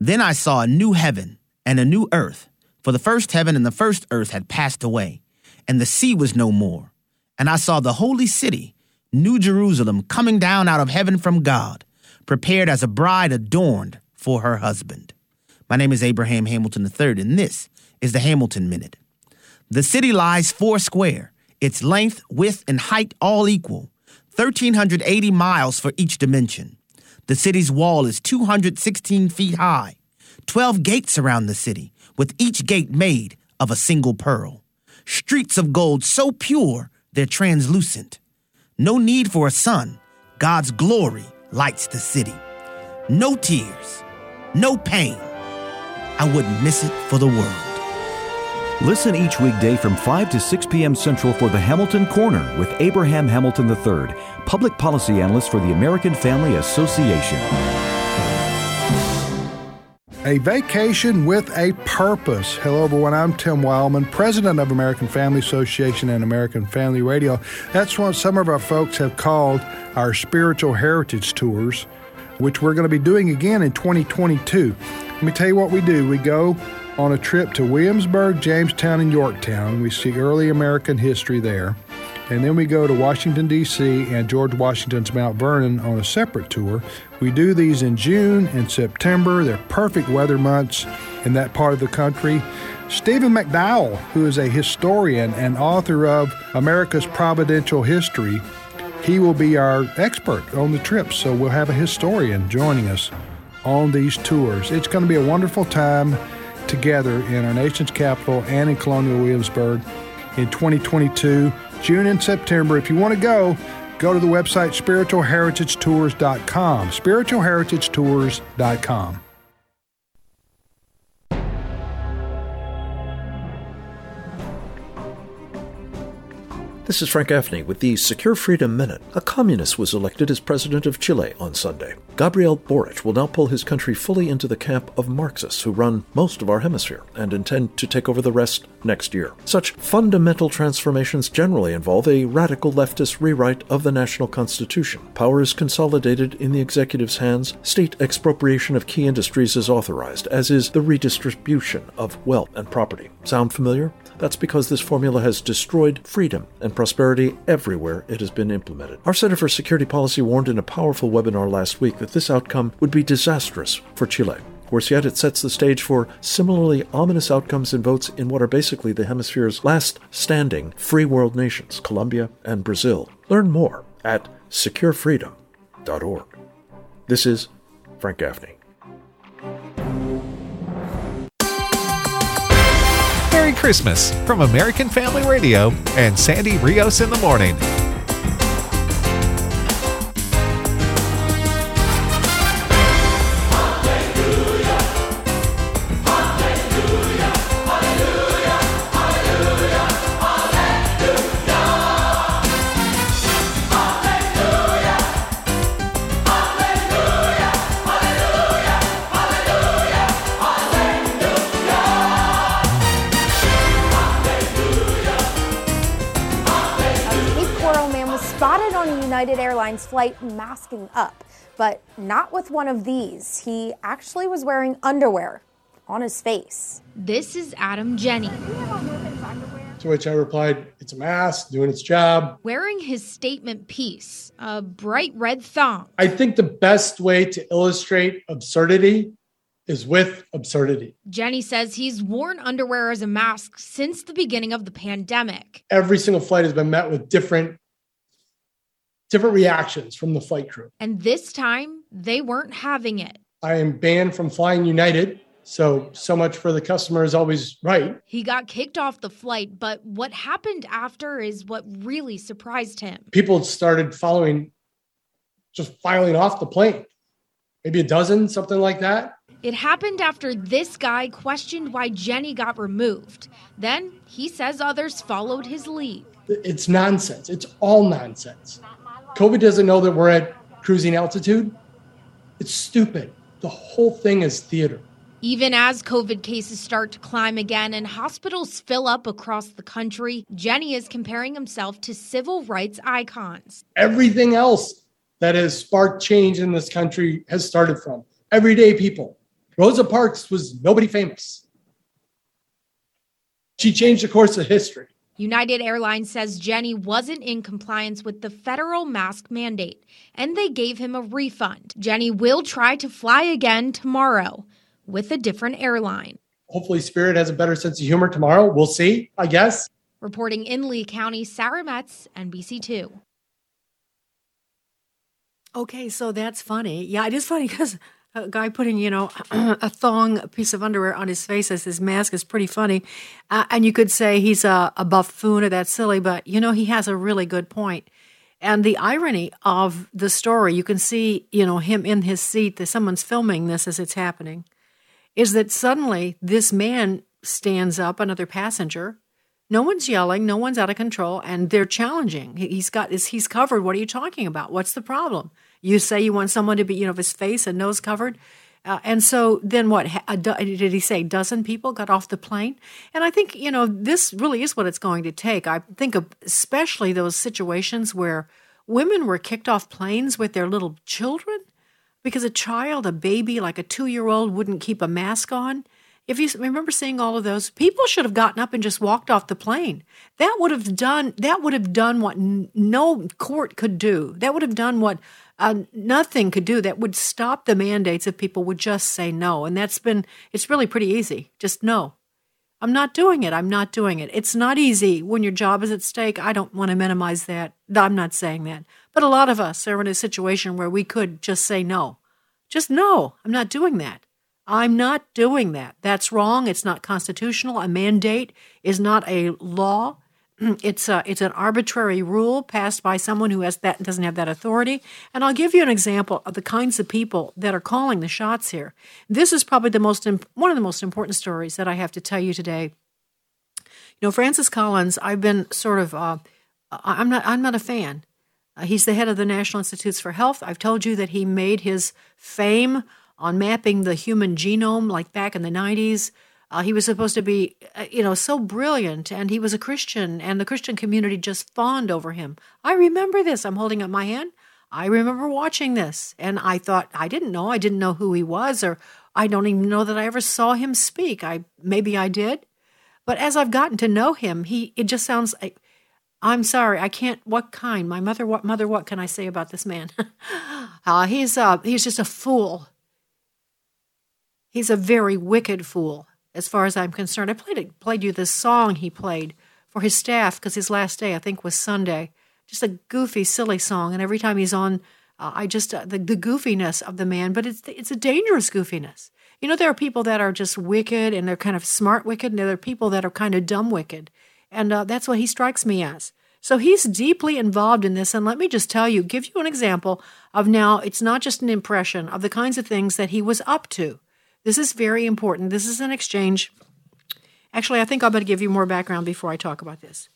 Speaker 20: Then I saw a new heaven and a new earth, for the first heaven and the first earth had passed away, and the sea was no more. And I saw the holy city, New Jerusalem, coming down out of heaven from God, prepared as a bride adorned for her husband. My name is Abraham Hamilton III, and this is the Hamilton Minute. The city lies four square, its length, width, and height all equal, 1,380 miles for each dimension. The city's wall is 216 feet high, 12 gates surround the city, with each gate made of a single pearl. Streets of gold so pure they're translucent. No need for a sun. God's glory lights the city. No tears, no pain. I wouldn't miss it for the world.
Speaker 8: Listen each weekday from 5 to 6 p.m. Central for the Hamilton Corner with Abraham Hamilton III, public policy analyst for the American Family Association.
Speaker 21: A vacation with a purpose. Hello, everyone. I'm Tim Wildmon, president of American Family Association and American Family Radio. That's what some of our folks have called our spiritual heritage tours, which we're going to be doing again in 2022. Let me tell you what we do. We go on a trip to Williamsburg, Jamestown, and Yorktown. We see early American history there. And then we go to Washington, D.C. and George Washington's Mount Vernon on a separate tour. We do these in June and September. They're perfect weather months in that part of the country. Stephen McDowell, who is a historian and author of America's Providential History, he will be our expert on the trip. So we'll have a historian joining us on these tours. It's going to be a wonderful time together in our nation's capital and in Colonial Williamsburg in 2022. June and September. If you want to go, go to the website spiritualheritagetours.com. Spiritualheritagetours.com.
Speaker 22: This is Frank Gaffney with the Secure Freedom Minute. A communist was elected as president of Chile on Sunday. Gabriel Boric will now pull his country fully into the camp of Marxists who run most of our hemisphere and intend to take over the rest next year. Such fundamental transformations generally involve a radical leftist rewrite of the national constitution. Power is consolidated in the executive's hands, state expropriation of key industries is authorized, as is the redistribution of wealth and property. Sound familiar? That's because this formula has destroyed freedom and prosperity everywhere it has been implemented. Our Center for Security Policy warned in a powerful webinar last week that this outcome would be disastrous for Chile. Worse yet, it sets the stage for similarly ominous outcomes in votes in what are basically the hemisphere's last standing free world nations, Colombia and Brazil. Learn more at securefreedom.org. This is Frank Gaffney.
Speaker 12: Christmas from American Family Radio and Sandy Rios in the morning.
Speaker 23: Airlines flight masking up, but not with one of these. He actually was wearing underwear on his face.
Speaker 24: This is Adam Jenne.
Speaker 25: To which I replied, It's a mask, doing its job.
Speaker 24: Wearing his statement piece, a bright red thong.
Speaker 25: I think the best way to illustrate absurdity is with absurdity.
Speaker 24: Jenne says he's worn underwear as a mask since the beginning of the pandemic.
Speaker 25: Every single flight has been met with different different reactions from the flight crew.
Speaker 24: And this time, they weren't having it.
Speaker 25: I am banned from flying United so, so much for the customer is always right.
Speaker 24: He got kicked off the flight, but what happened after is what really surprised him.
Speaker 25: People started following, just filing off the plane. Maybe a dozen, something like that.
Speaker 24: It happened after this guy questioned why Jenne got removed. Then he says others followed his lead.
Speaker 25: It's nonsense. It's all nonsense. COVID doesn't know that we're at cruising altitude. It's stupid. The whole thing is theater.
Speaker 24: Even as COVID cases start to climb again and hospitals fill up across the country, Jenne is comparing himself to civil rights icons.
Speaker 25: Everything else that has sparked change in this country has started from everyday people. Rosa Parks was nobody famous. She changed the course of history.
Speaker 24: United Airlines says Jenne wasn't in compliance with the federal mask mandate, and they gave him a refund. Jenne will try to fly again tomorrow with a different airline.
Speaker 25: Hopefully, Spirit has a better sense of humor tomorrow. We'll see, I guess.
Speaker 24: Reporting in Lee County, Sarah Metz, NBC2.
Speaker 3: Okay, so that's funny. Yeah, it is funny because a guy putting, you know, a thong piece of underwear on his face as his mask is pretty funny. Uh, and you could say he's a, a buffoon or that's silly, but, you know, he has a really good point. And the irony of the story, you can see, you know, him in his seat, that someone's filming this as it's happening is that suddenly this man stands up, another passenger. No one's yelling, no one's out of control, and they're challenging. He's got he's covered. What are you talking about? What's the problem? You say you want someone to be, you know, his face and nose covered. Uh, and so then what did he say? Dozen people got off the plane, and I think you know this really is what it's going to take. I think of especially those situations where women were kicked off planes with their little children because a child, a baby, like a two year old, wouldn't keep a mask on. If you remember seeing all of those, people should have gotten up and just walked off the plane. That would have done. That would have done what no court could do. That would have done what uh, nothing could do. That would stop the mandates if people would just say no. And that's been. It's really pretty easy. Just no. I'm not doing it. I'm not doing it. It's not easy when your job is at stake. I don't want to minimize that. I'm not saying that. But a lot of us are in a situation where we could just say no. Just no, I'm not doing that. I'm not doing that. That's wrong. It's not constitutional. A mandate is not a law. It's a, it's an arbitrary rule passed by someone who has that doesn't have that authority. And I'll give you an example of the kinds of people that are calling the shots here. This is probably the most one of the most important stories that I have to tell you today. You know, Francis Collins. I've been sort of uh, I'm not I'm not a fan. Uh, he's the head of the National Institutes for Health. I've told you that he made his fame on mapping the human genome, like back in the 90s. Uh, he was supposed to be, uh, you know, so brilliant, and he was a Christian, and the Christian community just fawned over him. I remember this. I'm holding up my hand. I remember watching this, and I thought I didn't know. I didn't know who he was, or I don't even know that I ever saw him speak. I maybe I did, but as I've gotten to know him, he it just sounds like I'm sorry, I can't. What kind? My mother. What mother? What can I say about this man? uh, he's uh, he's just a fool. He's a very wicked fool, as far as I'm concerned. I played it, played you this song he played for his staff because his last day I think was Sunday. Just a goofy, silly song, and every time he's on, uh, I just uh, the the goofiness of the man. But it's it's a dangerous goofiness. You know, there are people that are just wicked and they're kind of smart wicked, and there are people that are kind of dumb wicked. And uh, that's what he strikes me as. So he's deeply involved in this. And let me just tell you, give you an example of now, it's not just an impression of the kinds of things that he was up to. This is very important. This is an exchange. Actually, I think going to give you more background before I talk about this.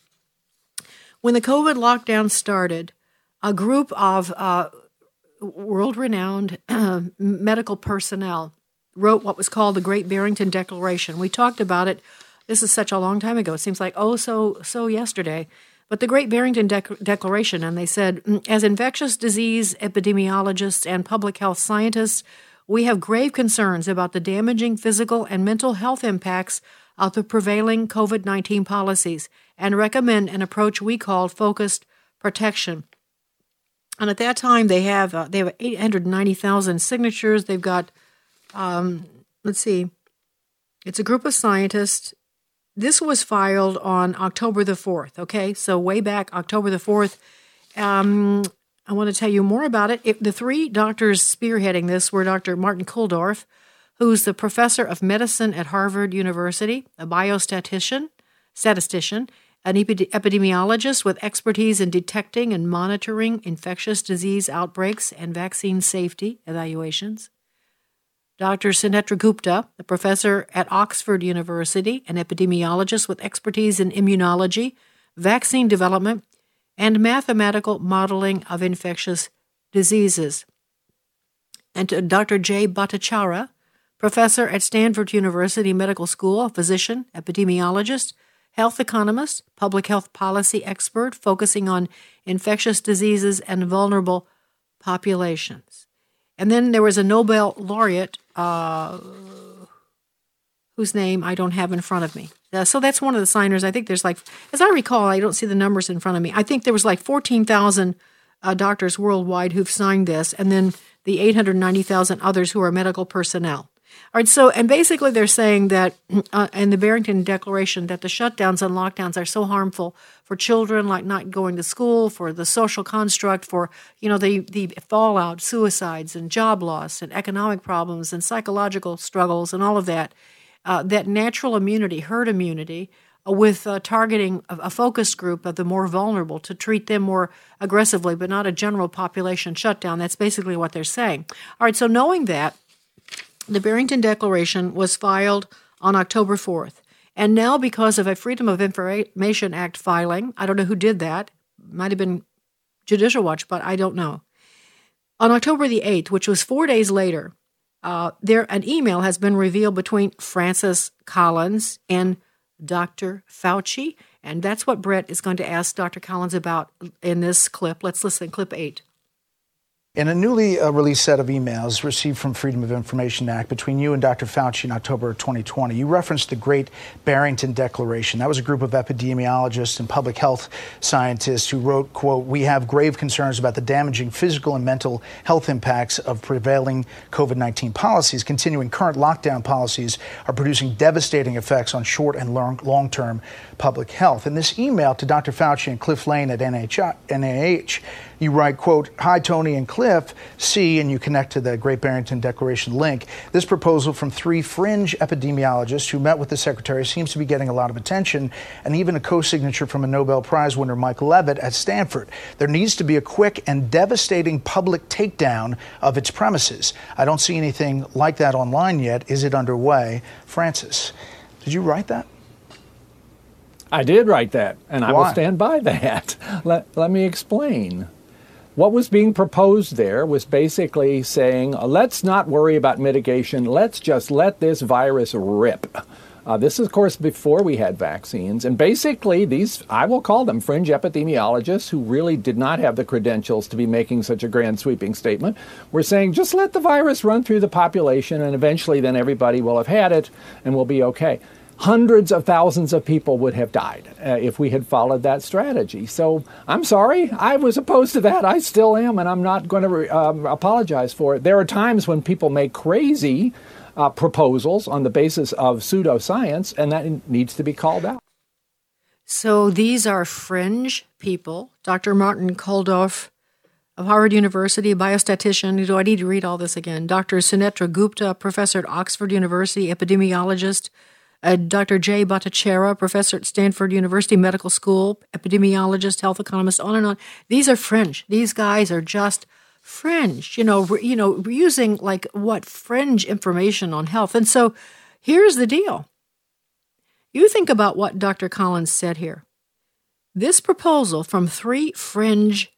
Speaker 3: When the COVID lockdown started, a group of uh, world renowned medical personnel wrote what was called the Great Barrington Declaration. We talked about it this is such a long time ago. It seems like oh so so yesterday. but the Great Barrington Dec- Declaration, and they said, "Mm, as infectious disease epidemiologists and public health scientists, we have grave concerns about the damaging physical and mental health impacts of the prevailing COVID 19 policies and recommend an approach we call focused protection. And at that time, they have uh, they have 890,000 signatures. They've got, um, let's see, it's a group of scientists. This was filed on October the 4th, okay? So, way back, October the 4th. Um, I want to tell you more about it. it. The three doctors spearheading this were Dr. Martin Kulldorff, who's the professor of medicine at Harvard University, a biostatistician, statistician, an epidemiologist with expertise in detecting and monitoring infectious disease outbreaks and vaccine safety evaluations. Dr. Sunetra Gupta, a professor at Oxford University, an epidemiologist with expertise in immunology, vaccine development, and mathematical modeling of infectious diseases. And Dr. J. Bhattacharya, professor at Stanford University Medical School, physician, epidemiologist, health economist, public health policy expert focusing on infectious diseases and vulnerable populations. And then there was a Nobel laureate uh, whose name I don't have in front of me. Uh, so that's one of the signers. I think there's like, as I recall, I don't see the numbers in front of me. I think there was like 14,000 uh, doctors worldwide who've signed this, and then the 890,000 others who are medical personnel. All right, so, and basically they're saying that uh, in the Barrington Declaration that the shutdowns and lockdowns are so harmful for children, like not going to school, for the social construct, for, you know, the, the fallout, suicides and job loss and economic problems and psychological struggles and all of that, uh, that natural immunity, herd immunity, uh, with uh, targeting a, a focus group of the more vulnerable to treat them more aggressively, but not a general population shutdown. That's basically what they're saying. All right, so knowing that, the Barrington Declaration was filed on October 4th. And now, because of a Freedom of Information Act filing, I don't know who did that, might have been Judicial Watch, but I don't know. On October the 8th, which was four days later, uh, there an email has been revealed between Francis Collins and Dr. Fauci, and that's what Brett is going to ask Dr. Collins about in this clip. Let's listen, clip eight.
Speaker 26: In a newly uh, released set of emails received from Freedom of Information Act between you and Dr. Fauci in October of 2020, you referenced the Great Barrington Declaration. That was a group of epidemiologists and public health scientists who wrote, quote, "We have grave concerns about the damaging physical and mental health impacts of prevailing COVID-19 policies. Continuing current lockdown policies are producing devastating effects on short and long-term public health." In this email to Dr. Fauci and Cliff Lane at NIH, you write, quote, Hi, Tony and Cliff, see, and you connect to the Great Barrington Declaration link. This proposal from three fringe epidemiologists who met with the secretary seems to be getting a lot of attention, and even a co signature from a Nobel Prize winner, Mike Levitt, at Stanford. There needs to be a quick and devastating public takedown of its premises. I don't see anything like that online yet. Is it underway? Francis, did you write that?
Speaker 27: I did write that, and I will stand by that. Let, let me explain. What was being proposed there was basically saying, let's not worry about mitigation, let's just let this virus rip. Uh, this is, of course, before we had vaccines. And basically, these, I will call them fringe epidemiologists who really did not have the credentials to be making such a grand sweeping statement, were saying just let the virus run through the population and eventually then everybody will have had it and we'll be okay hundreds of thousands of people would have died uh, if we had followed that strategy. So I'm sorry, I was opposed to that. I still am, and I'm not going to re- um, apologize for it. There are times when people make crazy uh, proposals on the basis of pseudoscience, and that needs to be called out.
Speaker 3: So these are fringe people. Dr. Martin Kulldorff of Harvard University, biostatistician. Do I need to read all this again? Dr. Sunetra Gupta, professor at Oxford University, epidemiologist. Uh, Dr. Jay Bhattacharya, professor at Stanford University Medical School, epidemiologist, health economist, on and on. These are fringe. These guys are just fringe. You know, you know, using like what fringe information on health. And so, here's the deal. You think about what Dr. Collins said here. This proposal from three fringe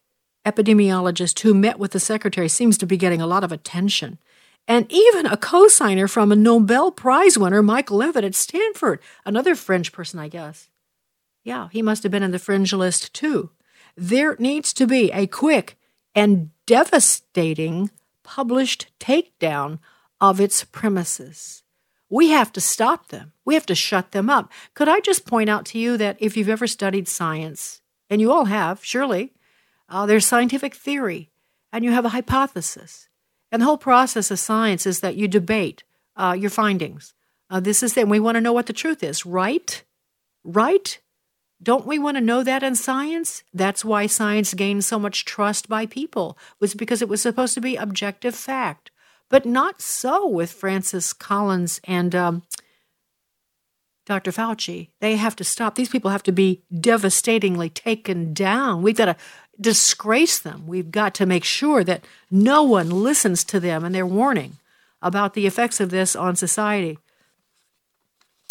Speaker 3: epidemiologists who met with the secretary seems to be getting a lot of attention and even a co-signer from a Nobel Prize winner, Michael Levitt at Stanford, another French person, I guess. Yeah, he must have been in the fringe list too. There needs to be a quick and devastating published takedown of its premises. We have to stop them. We have to shut them up. Could I just point out to you that if you've ever studied science, and you all have, surely, uh, there's scientific theory, and you have a hypothesis. And the whole process of science is that you debate uh, your findings. Uh, this is it. We want to know what the truth is, right? Right? Don't we want to know that in science? That's why science gained so much trust by people, was because it was supposed to be objective fact. But not so with Francis Collins and um, Dr. Fauci. They have to stop. These people have to be devastatingly taken down. We've got to disgrace them. We've got to make sure that no one listens to them and their warning about the effects of this on society.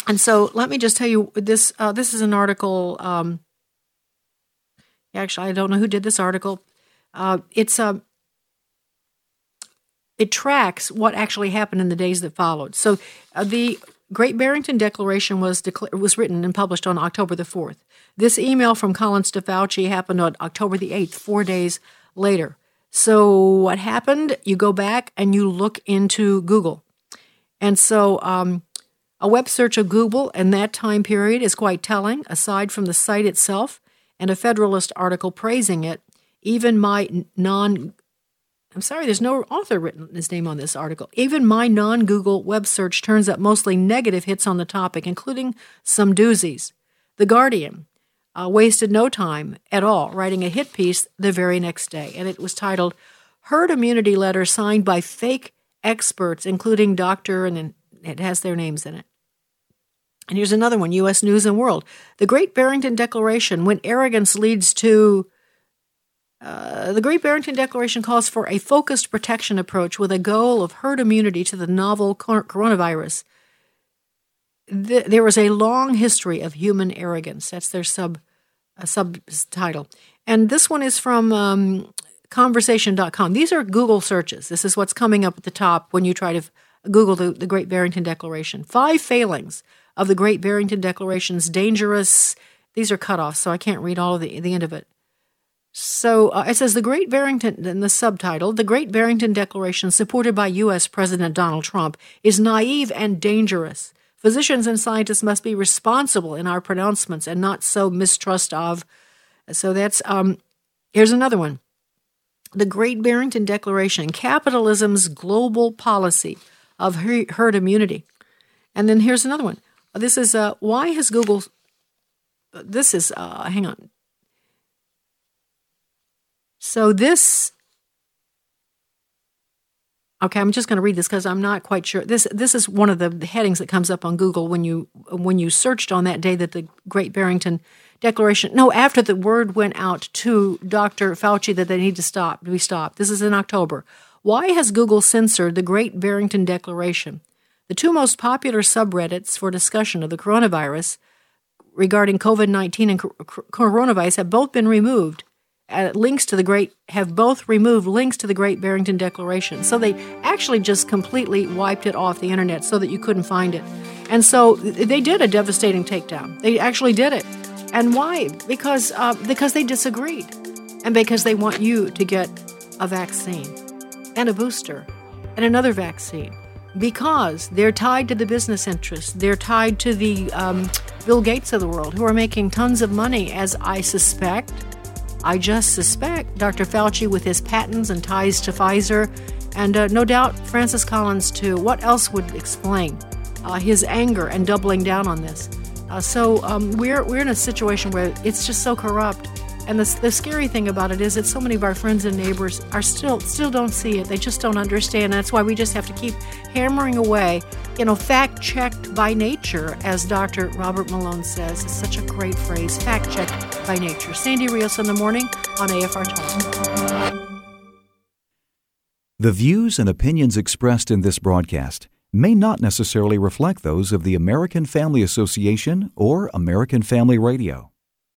Speaker 3: And so let me just tell you this uh, this is an article. Um, actually, I don't know who did this article. Uh, it's a. Um, it tracks what actually happened in the days that followed. So uh, the Great Barrington Declaration was decla- was written and published on October the 4th. This email from Collins to Fauci happened on October the 8th, 4 days later. So what happened? You go back and you look into Google. And so um, a web search of Google in that time period is quite telling, aside from the site itself and a Federalist article praising it. Even my non I'm sorry, there's no author written his name on this article. Even my non Google web search turns up mostly negative hits on the topic, including some doozies. The Guardian uh, wasted no time at all writing a hit piece the very next day, and it was titled Herd Immunity Letter Signed by Fake Experts, including Dr. and it has their names in it. And here's another one U.S. News and World. The Great Barrington Declaration When Arrogance Leads to uh, the Great Barrington Declaration calls for a focused protection approach with a goal of herd immunity to the novel coronavirus. There was a long history of human arrogance. That's their sub uh, subtitle. And this one is from um, conversation.com. These are Google searches. This is what's coming up at the top when you try to Google the, the Great Barrington Declaration. Five failings of the Great Barrington Declaration's dangerous. These are cut off, so I can't read all of the, the end of it. So uh, it says the Great Barrington, in the subtitle, the Great Barrington Declaration, supported by U.S. President Donald Trump, is naive and dangerous. Physicians and scientists must be responsible in our pronouncements and not so mistrust of. So that's, um, here's another one. The Great Barrington Declaration, capitalism's global policy of herd immunity. And then here's another one. This is, uh, why has Google, this is, uh, hang on, so this Okay, I'm just going to read this because I'm not quite sure. This this is one of the headings that comes up on Google when you when you searched on that day that the Great Barrington Declaration. No, after the word went out to Dr. Fauci that they need to stop. We stop. This is in October. Why has Google censored the Great Barrington Declaration? The two most popular subreddits for discussion of the coronavirus regarding COVID 19 and coronavirus have both been removed uh, links to the Great have both removed links to the Great Barrington Declaration. So they actually just completely wiped it off the internet so that you couldn't find it. And so they did a devastating takedown. They actually did it. And why? Because uh, because they disagreed, and because they want you to get a vaccine and a booster and another vaccine. Because they're tied to the business interests. They're tied to the um, Bill Gates of the world, who are making tons of money, as I suspect I just suspect Dr. Fauci, with his patents and ties to Pfizer, and uh, no doubt Francis Collins, too. What else would explain uh, his anger and doubling down on this? Uh, so um, we're, we're in a situation where it's just so corrupt and the, the scary thing about it is that so many of our friends and neighbors are still still don't see it. They just don't understand. That's why we just have to keep hammering away. You know, fact checked by nature, as Dr. Robert Malone says. It's such a great phrase. Fact checked by nature. Sandy Rios in the morning on AFR Talk.
Speaker 8: The views and opinions expressed in this broadcast may not necessarily reflect those of the American Family Association or American Family Radio.